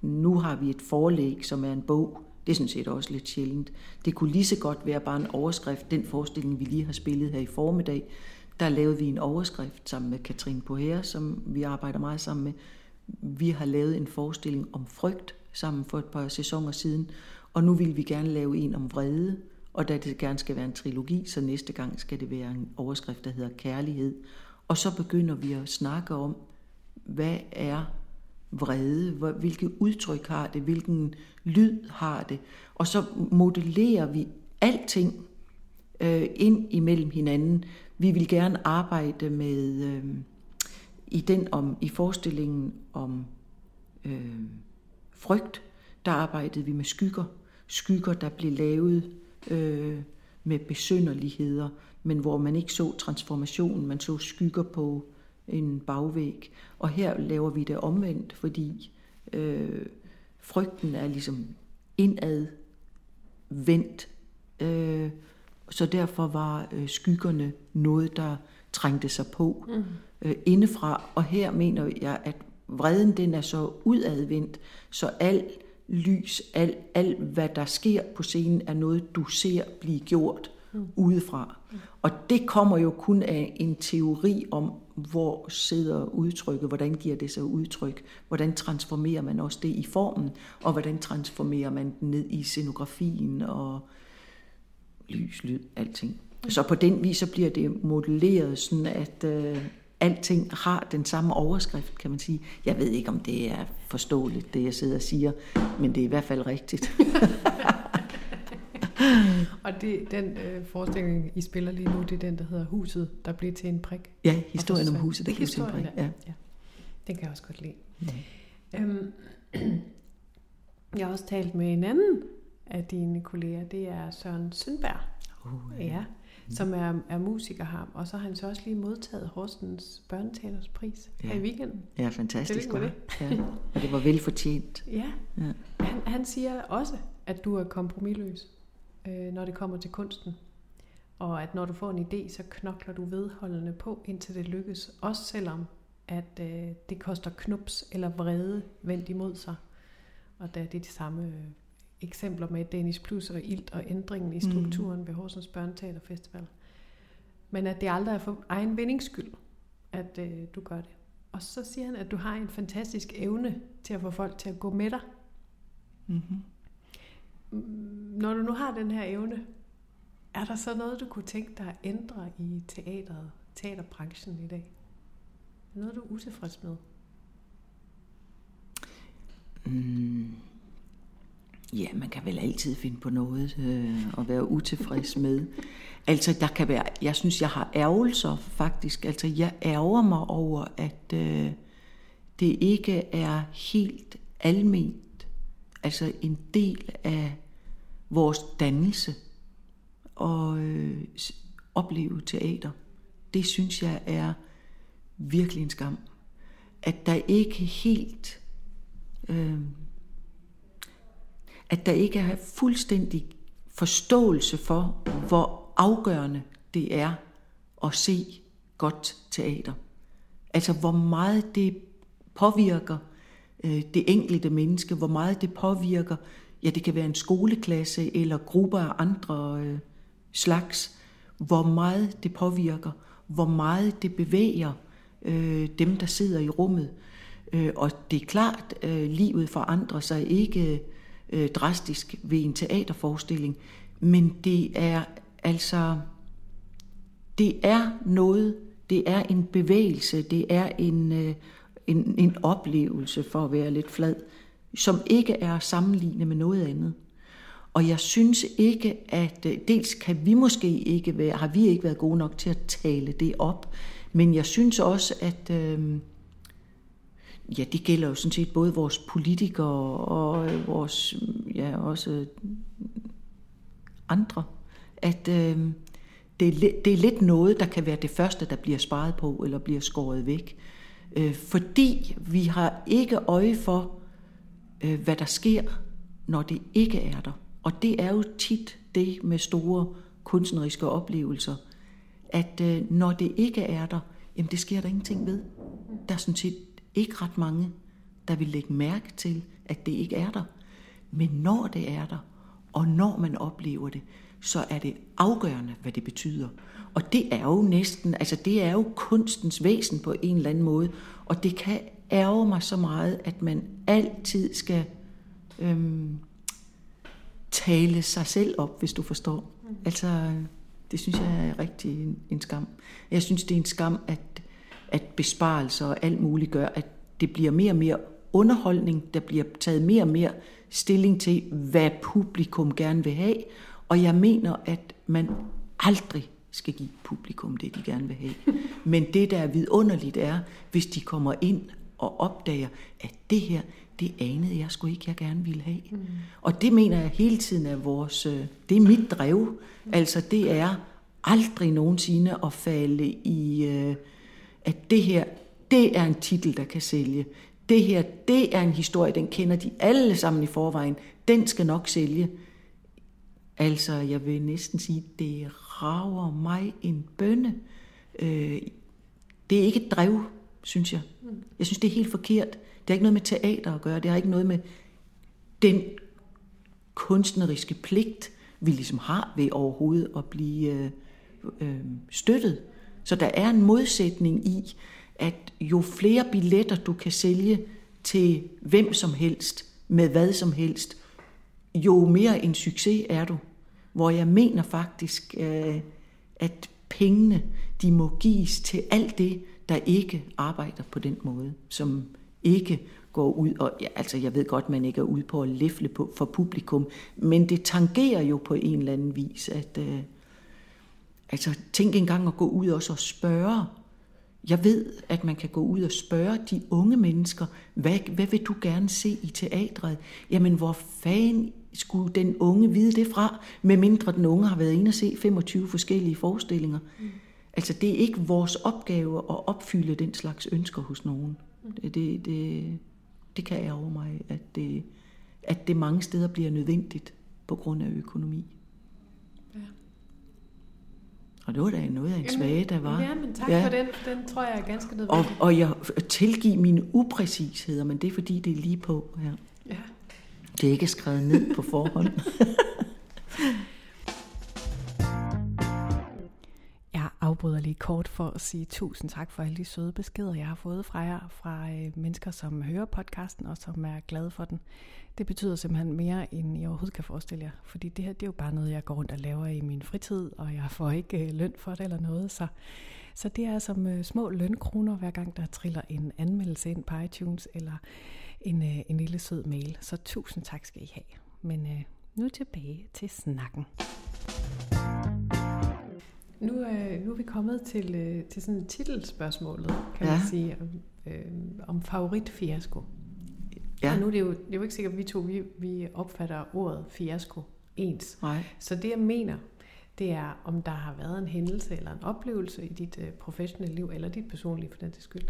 Nu har vi et forlæg, som er en bog. Det er sådan set også lidt sjældent. Det kunne lige så godt være bare en overskrift. Den forestilling, vi lige har spillet her i formiddag, der lavede vi en overskrift sammen med Katrine Poher, som vi arbejder meget sammen med. Vi har lavet en forestilling om frygt sammen for et par sæsoner siden, og nu vil vi gerne lave en om vrede, og da det gerne skal være en trilogi, så næste gang skal det være en overskrift, der hedder kærlighed. Og så begynder vi at snakke om, hvad er vrede, hvilke udtryk har det, hvilken lyd har det, og så modellerer vi alting øh, ind imellem hinanden. Vi vil gerne arbejde med øh, i den om i forestillingen om øh, frygt, der arbejdede vi med skygger. Skygger, der blev lavet øh, med besynderligheder, men hvor man ikke så transformationen, man så skygger på en bagvæg. Og her laver vi det omvendt, fordi øh, frygten er ligesom indadvendt. Øh, så derfor var øh, skyggerne noget, der trængte sig på mm. øh, indefra. Og her mener jeg, at vreden den er så udadvendt, så alt lys, alt, alt hvad der sker på scenen, er noget, du ser blive gjort mm. udefra. Mm. Og det kommer jo kun af en teori om, hvor sidder udtrykket, hvordan giver det sig udtryk, hvordan transformerer man også det i formen, og hvordan transformerer man den ned i scenografien og lys, lyd, alting. Så på den vis så bliver det modelleret sådan, at øh, alting har den samme overskrift, kan man sige. Jeg ved ikke, om det er forståeligt, det jeg sidder og siger, men det er i hvert fald rigtigt. og det, den øh, forestilling, I spiller lige nu, det er den, der hedder Huset, der bliver til en prik. Ja, historien om huset, der bliver til en prik. Ja. ja. Den kan jeg også godt lide. Mm. Øhm, jeg har også talt med en anden af dine kolleger, det er Søren Sundberg. Uh, ja. ja mm. som er, er musiker ham. Og så har han så også lige modtaget Horsens Børneteaterspris ja. her i weekenden. Ja, fantastisk godt. Ja. Og det var velfortjent. ja. ja. Han, han siger også, at du er kompromilløs, øh, når det kommer til kunsten. Og at når du får en idé, så knokler du vedholdende på, indtil det lykkes. Også selvom at øh, det koster knups eller vrede vendt imod sig. Og da det er de samme øh, eksempler med Danish Plus og Ilt og ændringen i strukturen mm. ved Horsens Børneteaterfestival. Men at det aldrig er for egen vindingsskyld, at øh, du gør det. Og så siger han, at du har en fantastisk evne til at få folk til at gå med dig. Mm-hmm. Når du nu har den her evne, er der så noget, du kunne tænke dig at ændre i teateret, teaterbranchen i dag? Noget, du er utilfreds med? Mm. Ja, man kan vel altid finde på noget øh, at være utilfreds med. Altså, der kan være, jeg synes, jeg har ærgelser faktisk. Altså, jeg ærger mig over, at øh, det ikke er helt alment. Altså, en del af vores dannelse og øh, opleve teater. Det synes jeg er virkelig en skam. At der ikke helt... Øh, at der ikke er fuldstændig forståelse for, hvor afgørende det er at se godt teater. Altså hvor meget det påvirker øh, det enkelte menneske, hvor meget det påvirker, ja det kan være en skoleklasse eller grupper af andre øh, slags, hvor meget det påvirker, hvor meget det bevæger øh, dem, der sidder i rummet. Øh, og det er klart, øh, livet forandrer sig ikke øh, drastisk ved en teaterforestilling, men det er altså, det er noget, det er en bevægelse, det er en, øh, en, en oplevelse, for at være lidt flad, som ikke er sammenlignet med noget andet. Og jeg synes ikke, at øh, dels kan vi måske ikke være, har vi ikke været gode nok til at tale det op, men jeg synes også, at øh, ja, det gælder jo sådan set både vores politikere og øh, vores, ja, også andre, at øh, det, er, det er lidt noget, der kan være det første, der bliver sparet på eller bliver skåret væk. Øh, fordi vi har ikke øje for, øh, hvad der sker, når det ikke er der. Og det er jo tit det med store kunstneriske oplevelser, at øh, når det ikke er der, jamen det sker der ingenting ved. Der er sådan set ikke ret mange, der vil lægge mærke til, at det ikke er der. Men når det er der, og når man oplever det, så er det afgørende, hvad det betyder. Og det er jo næsten, altså det er jo kunstens væsen på en eller anden måde. Og det kan ærge mig så meget, at man altid skal øhm, tale sig selv op, hvis du forstår. Mm. Altså, det synes jeg er rigtig en, en skam. Jeg synes, det er en skam, at, at besparelser og alt muligt gør, at det bliver mere og mere underholdning, der bliver taget mere og mere stilling til, hvad publikum gerne vil have, og jeg mener, at man aldrig skal give publikum det, de gerne vil have. Men det, der er vidunderligt, er, hvis de kommer ind og opdager, at det her, det anede jeg sgu ikke, jeg gerne ville have. Mm. Og det mener jeg hele tiden er vores, øh, det er mit drev. Altså det er aldrig nogensinde at falde i, øh, at det her, det er en titel, der kan sælge. Det her, det er en historie, den kender de alle sammen i forvejen. Den skal nok sælge. Altså, jeg vil næsten sige, det rager mig en bønne. Øh, det er ikke et drev, synes jeg. Jeg synes, det er helt forkert. Det har ikke noget med teater at gøre. Det har ikke noget med den kunstneriske pligt, vi ligesom har ved overhovedet at blive øh, øh, støttet. Så der er en modsætning i, at jo flere billetter du kan sælge til hvem som helst, med hvad som helst, jo mere en succes er du. Hvor jeg mener faktisk, øh, at pengene, de må gives til alt det, der ikke arbejder på den måde, som ikke går ud, og ja, altså jeg ved godt, man ikke er ude på at læfle på for publikum, men det tangerer jo på en eller anden vis, at øh, altså tænk engang at gå ud også og spørge, jeg ved, at man kan gå ud og spørge de unge mennesker, hvad, hvad vil du gerne se i teatret? Jamen, hvor fanden skulle den unge vide det fra, medmindre den unge har været inde og se 25 forskellige forestillinger. Mm. Altså, det er ikke vores opgave at opfylde den slags ønsker hos nogen. Mm. Det, det, det, kan jeg over mig, at det, at det mange steder bliver nødvendigt på grund af økonomi. Ja. Og det var da noget af en svage, der var. Ja, men tak ja. for den. Den tror jeg er ganske nødvendig. Og, og jeg tilgive mine upræcisheder, men det er fordi, det er lige på her. Ja. Det er ikke skrevet ned på forhånd. jeg afbryder lige kort for at sige tusind tak for alle de søde beskeder, jeg har fået fra jer, fra øh, mennesker, som hører podcasten og som er glade for den. Det betyder simpelthen mere, end I overhovedet kan forestille jer. Fordi det her, det er jo bare noget, jeg går rundt og laver i min fritid, og jeg får ikke øh, løn for det eller noget. Så, så det er som øh, små lønkroner, hver gang der triller en anmeldelse ind på iTunes, eller en, øh, en lille sød mail. Så tusind tak skal I have. Men øh, nu tilbage til snakken. Nu, øh, nu er vi kommet til, øh, til sådan titelspørgsmålet, kan ja. man sige, om, øh, om favoritfiasko. Ja. Og nu er det jo, det er jo ikke sikkert, at vi to vi, vi opfatter ordet fiasko ens. Nej. Så det jeg mener, det er, om der har været en hændelse eller en oplevelse i dit øh, professionelle liv, eller dit personlige for den til skyld,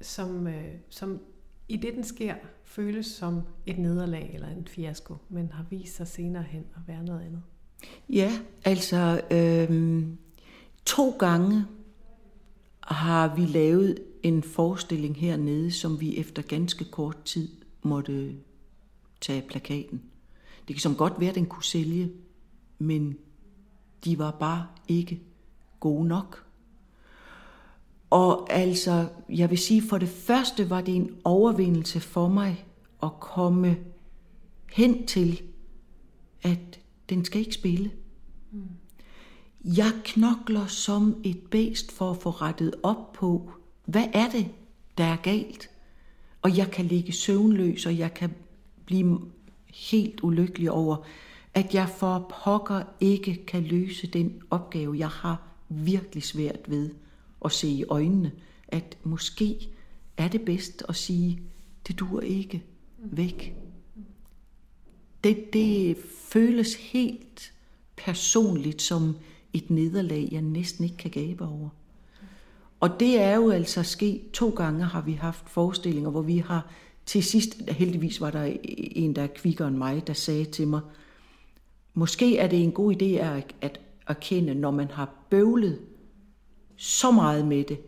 som, øh, som i det, den sker, føles som et nederlag eller en fiasko, men har vist sig senere hen at være noget andet? Ja, altså øh, to gange har vi lavet en forestilling hernede, som vi efter ganske kort tid måtte tage plakaten. Det kan som godt være, at den kunne sælge, men de var bare ikke gode nok. Og altså, jeg vil sige, for det første var det en overvindelse for mig at komme hen til, at den skal ikke spille. Mm. Jeg knokler som et bæst for at få rettet op på, hvad er det, der er galt? Og jeg kan ligge søvnløs, og jeg kan blive helt ulykkelig over, at jeg for pokker ikke kan løse den opgave, jeg har virkelig svært ved og se i øjnene, at måske er det bedst at sige, det dur ikke væk. Det, det føles helt personligt som et nederlag, jeg næsten ikke kan gabe over. Og det er jo altså sket to gange, har vi haft forestillinger, hvor vi har til sidst, heldigvis var der en, der er kvikker end mig, der sagde til mig, måske er det en god idé at, at erkende, når man har bøvlet så meget med det,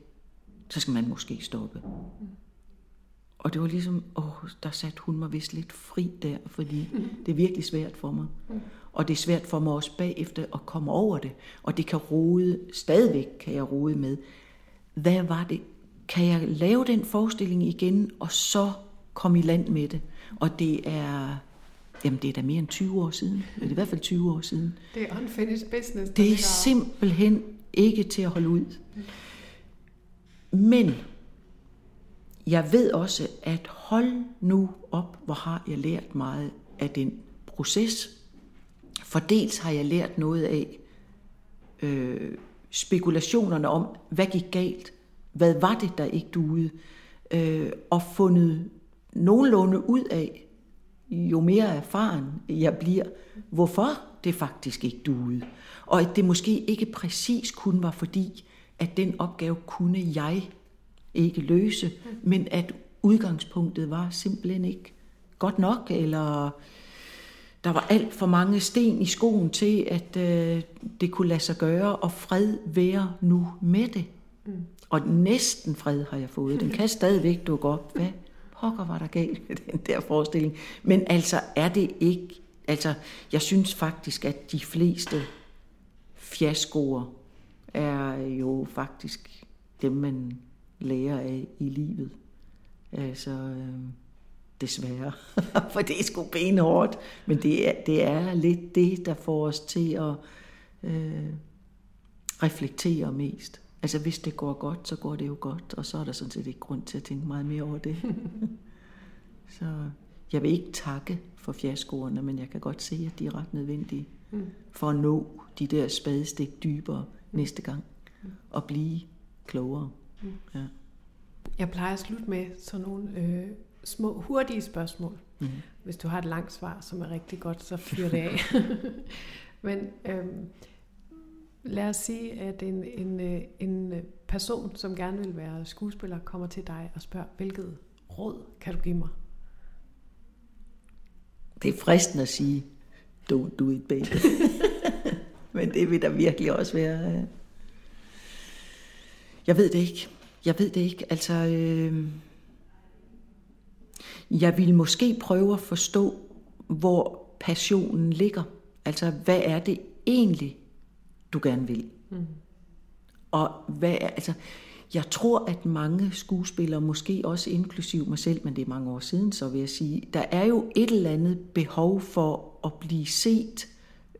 så skal man måske stoppe. Og det var ligesom, åh, der satte hun mig vist lidt fri der, fordi det er virkelig svært for mig. Og det er svært for mig også bagefter at komme over det. Og det kan rode, stadigvæk kan jeg rode med, hvad var det? Kan jeg lave den forestilling igen, og så komme i land med det? Og det er, jamen det er da mere end 20 år siden. Det er i hvert fald 20 år siden. Det er unfinished business. Det er simpelthen ikke til at holde ud. Men jeg ved også, at hold nu op, hvor har jeg lært meget af den proces. For dels har jeg lært noget af øh, spekulationerne om, hvad gik galt, hvad var det, der ikke duede, øh, og fundet nogenlunde ud af, jo mere erfaren jeg bliver, hvorfor det faktisk ikke duede. Og at det måske ikke præcis kun var fordi, at den opgave kunne jeg ikke løse, men at udgangspunktet var simpelthen ikke godt nok, eller der var alt for mange sten i skoen til, at øh, det kunne lade sig gøre, og fred være nu med det. Mm. Og næsten fred har jeg fået. Den kan stadigvæk dukke op. Hvad pokker var der galt med den der forestilling? Men altså er det ikke... Altså, jeg synes faktisk, at de fleste fiaskoer er jo faktisk dem, man lærer af i livet. Altså, øh, desværre. For det er sgu benhårdt. Men det er, det er lidt det, der får os til at øh, reflektere mest. Altså hvis det går godt, så går det jo godt, og så er der sådan set ikke grund til at tænke meget mere over det. så jeg vil ikke takke for fiaskoerne, men jeg kan godt se, at de er ret nødvendige mm. for at nå de der spadestik dybere næste gang og blive klogere. Mm. Ja. Jeg plejer at slutte med sådan nogle øh, små, hurtige spørgsmål. Mm. Hvis du har et langt svar, som er rigtig godt, så fyr det af. Men øhm, lad os sige, at en, en, øh, en person, som gerne vil være skuespiller, kommer til dig og spørger, hvilket råd kan du give mig? Det er fristende at sige, don't do it, baby. Men det vil der virkelig også være. Øh, jeg ved det ikke. Jeg ved det ikke. Altså, øh, jeg vil måske prøve at forstå, hvor passionen ligger. Altså, hvad er det egentlig, du gerne vil? Mm. Og hvad er, altså, jeg tror, at mange skuespillere, måske også inklusiv mig selv, men det er mange år siden, så vil jeg sige, der er jo et eller andet behov for at blive set,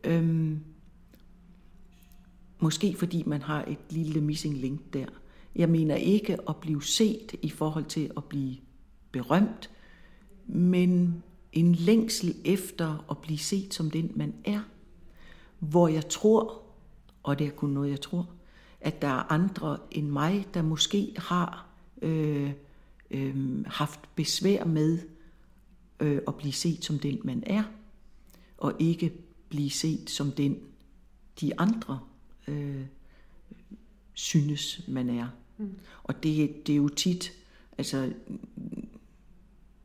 øhm, måske fordi man har et lille missing link der. Jeg mener ikke at blive set i forhold til at blive berømt, men en længsel efter at blive set som den, man er. Hvor jeg tror, og det er kun noget, jeg tror, at der er andre end mig, der måske har øh, øh, haft besvær med øh, at blive set som den, man er, og ikke blive set som den, de andre øh, synes, man er. Mm. Og det, det er jo tit, altså,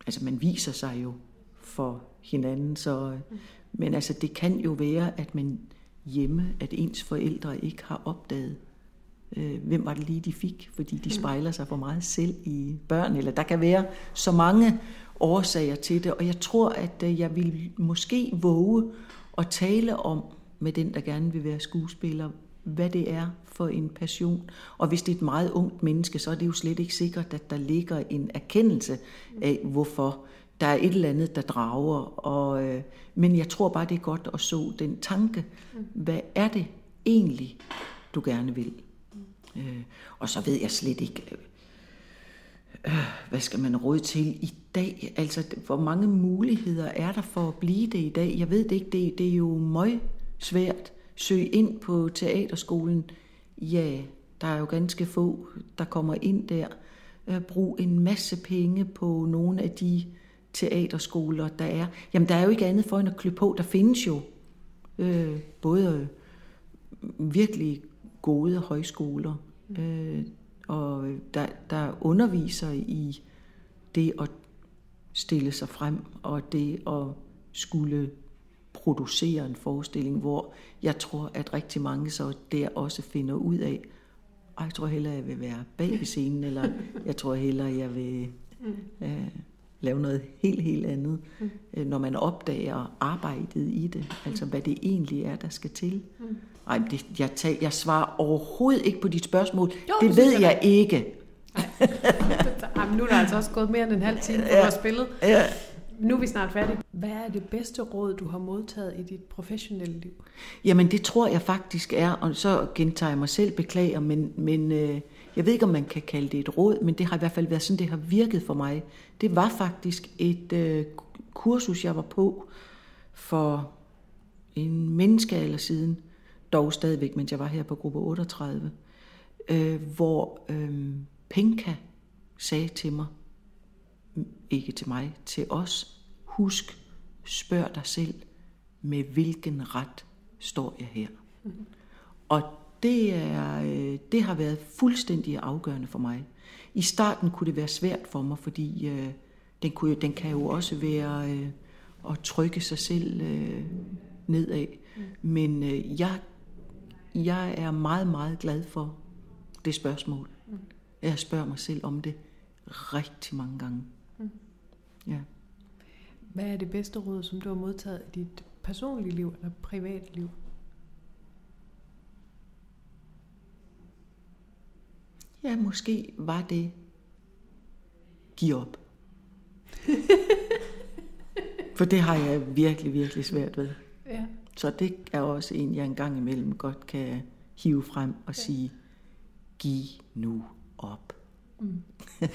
altså man viser sig jo for hinanden, så, mm. men altså det kan jo være, at man hjemme, at ens forældre ikke har opdaget, øh, hvem var det lige, de fik, fordi de mm. spejler sig for meget selv i børn, eller der kan være så mange årsager til det, og jeg tror, at øh, jeg vil måske våge at tale om med den, der gerne vil være skuespiller, hvad det er for en passion. Og hvis det er et meget ungt menneske, så er det jo slet ikke sikkert, at der ligger en erkendelse af, hvorfor der er et eller andet, der drager. Og, øh, men jeg tror bare, det er godt at så den tanke. Hvad er det egentlig, du gerne vil? Øh, og så ved jeg slet ikke, øh, hvad skal man råde til i dag? Altså, hvor mange muligheder er der for at blive det i dag? Jeg ved det ikke, det, det er jo meget svært søge ind på teaterskolen, ja, der er jo ganske få, der kommer ind der. Øh, brug en masse penge på nogle af de teaterskoler, der er. Jamen, der er jo ikke andet for end at klø på. Der findes jo øh, både virkelig gode højskoler, øh, og der, der underviser i det at stille sig frem, og det at skulle producere en forestilling, hvor jeg tror, at rigtig mange så der også finder ud af, jeg tror hellere, jeg vil være bag scenen, eller jeg tror hellere, jeg vil øh, lave noget helt, helt andet, mm. når man opdager arbejdet i det, altså hvad det egentlig er, der skal til. Mm. Ej, det, jeg, tager, jeg svarer overhovedet ikke på dit spørgsmål. Jo, det ved jeg, ikke. Jamen, nu er der altså også gået mere end en halv time, for ja. at spillet. Ja. Nu er vi snart færdige. Hvad er det bedste råd, du har modtaget i dit professionelle liv? Jamen, det tror jeg faktisk er, og så gentager jeg mig selv, beklager, men, men øh, jeg ved ikke, om man kan kalde det et råd, men det har i hvert fald været sådan, det har virket for mig. Det var faktisk et øh, kursus, jeg var på for en menneskealder siden, dog stadigvæk, mens jeg var her på gruppe 38, øh, hvor øh, Penka sagde til mig, ikke til mig, til os, husk, spørg dig selv, med hvilken ret står jeg her? Mm-hmm. Og det, er, øh, det har været fuldstændig afgørende for mig. I starten kunne det være svært for mig, fordi øh, den, kunne, den kan jo også være øh, at trykke sig selv øh, nedad. Men øh, jeg, jeg er meget, meget glad for det spørgsmål. Jeg spørger mig selv om det rigtig mange gange. Ja. Hvad er det bedste råd, som du har modtaget i dit personlige liv eller privatliv? Ja, måske var det giv op. For det har jeg virkelig, virkelig svært ved. Ja. Så det er også en, jeg engang imellem godt kan hive frem og sige, giv nu op. Mm.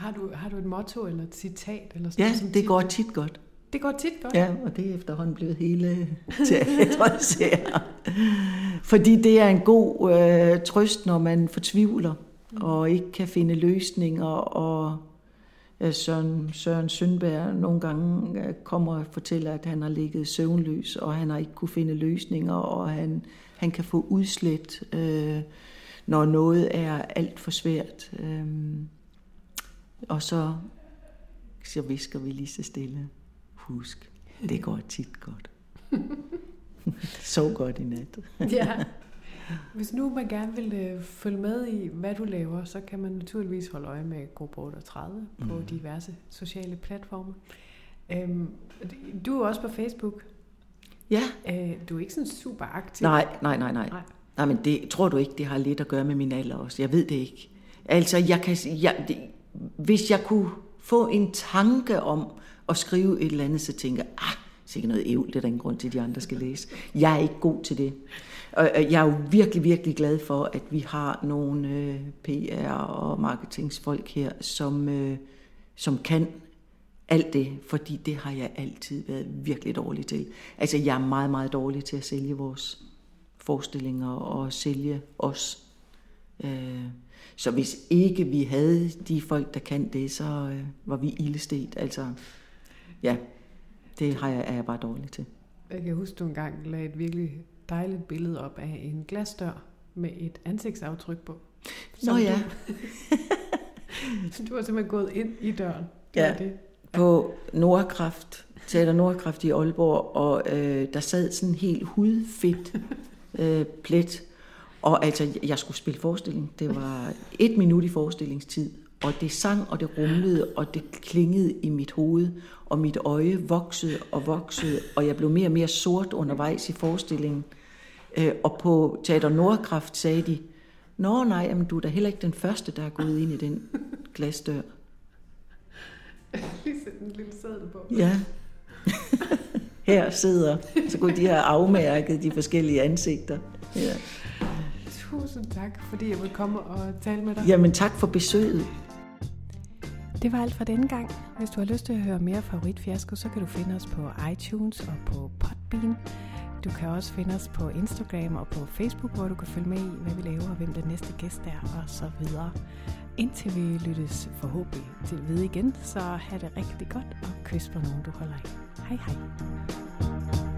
har, du, har du et motto eller et citat? Eller sådan ja, noget, det går tit godt. Det går tit godt? Ja, og det er efterhånden blevet hele teatrets her. Fordi det er en god øh, trøst, når man fortvivler mm. og ikke kan finde løsninger. Og øh, Søren, Søren Sønberg nogle gange øh, kommer og fortæller, at han har ligget søvnløs, og han har ikke kunne finde løsninger, og han, han kan få udslet, øh, når noget er alt for svært. Øh, og så, så visker vi lige så stille husk, det går tit godt. Så godt i nat. ja. Hvis nu man gerne vil øh, følge med i, hvad du laver, så kan man naturligvis holde øje med Gruppe 38 mm. på diverse sociale platforme. Øhm, du er også på Facebook. Ja. Øh, du er ikke sådan super aktiv. Nej, nej, nej, nej. Nej, nej men det tror du ikke, det har lidt at gøre med min alder også. Jeg ved det ikke. Altså, jeg kan, jeg, det, hvis jeg kunne få en tanke om, at skrive et eller andet, så tænker jeg, ah, ikke noget ævl, det er der ingen grund til, at de andre skal læse. Jeg er ikke god til det. Og jeg er jo virkelig, virkelig glad for, at vi har nogle øh, PR og marketingsfolk her, som, øh, som kan alt det, fordi det har jeg altid været virkelig dårlig til. Altså, jeg er meget, meget dårlig til at sælge vores forestillinger og sælge os. Øh, så hvis ikke vi havde de folk, der kan det, så var vi ildestet. Altså, ja, det har jeg, er jeg bare dårlig til. Jeg kan huske, du engang lagde et virkelig dejligt billede op af en glasdør med et ansigtsaftryk på. Nå ja. Du, du har simpelthen gået ind i døren. Ja, det. på Nordkraft, Teater Nordkraft i Aalborg, og øh, der sad sådan en helt hudfedt øh, plet. Og altså, jeg skulle spille forestilling. Det var et minut i forestillingstid, og det sang, og det rumlede, og det klingede i mit hoved, og mit øje voksede og voksede, og jeg blev mere og mere sort undervejs i forestillingen. Øh, og på Teater Nordkraft sagde de, Nå nej, jamen, du er da heller ikke den første, der er gået ind i den glasdør. Lige sætte en lille sædel på. Ja. Her sidder, så kunne de have afmærket de forskellige ansigter. Ja. Tusind tak, fordi jeg ville komme og tale med dig. Jamen tak for besøget. Det var alt for denne gang. Hvis du har lyst til at høre mere favoritfiasko, så kan du finde os på iTunes og på Podbean. Du kan også finde os på Instagram og på Facebook, hvor du kan følge med i, hvad vi laver, og hvem den næste gæst er, og så videre. Indtil vi lyttes forhåbentlig til ved igen, så have det rigtig godt, og kys på nogen, du holder af. Hej hej.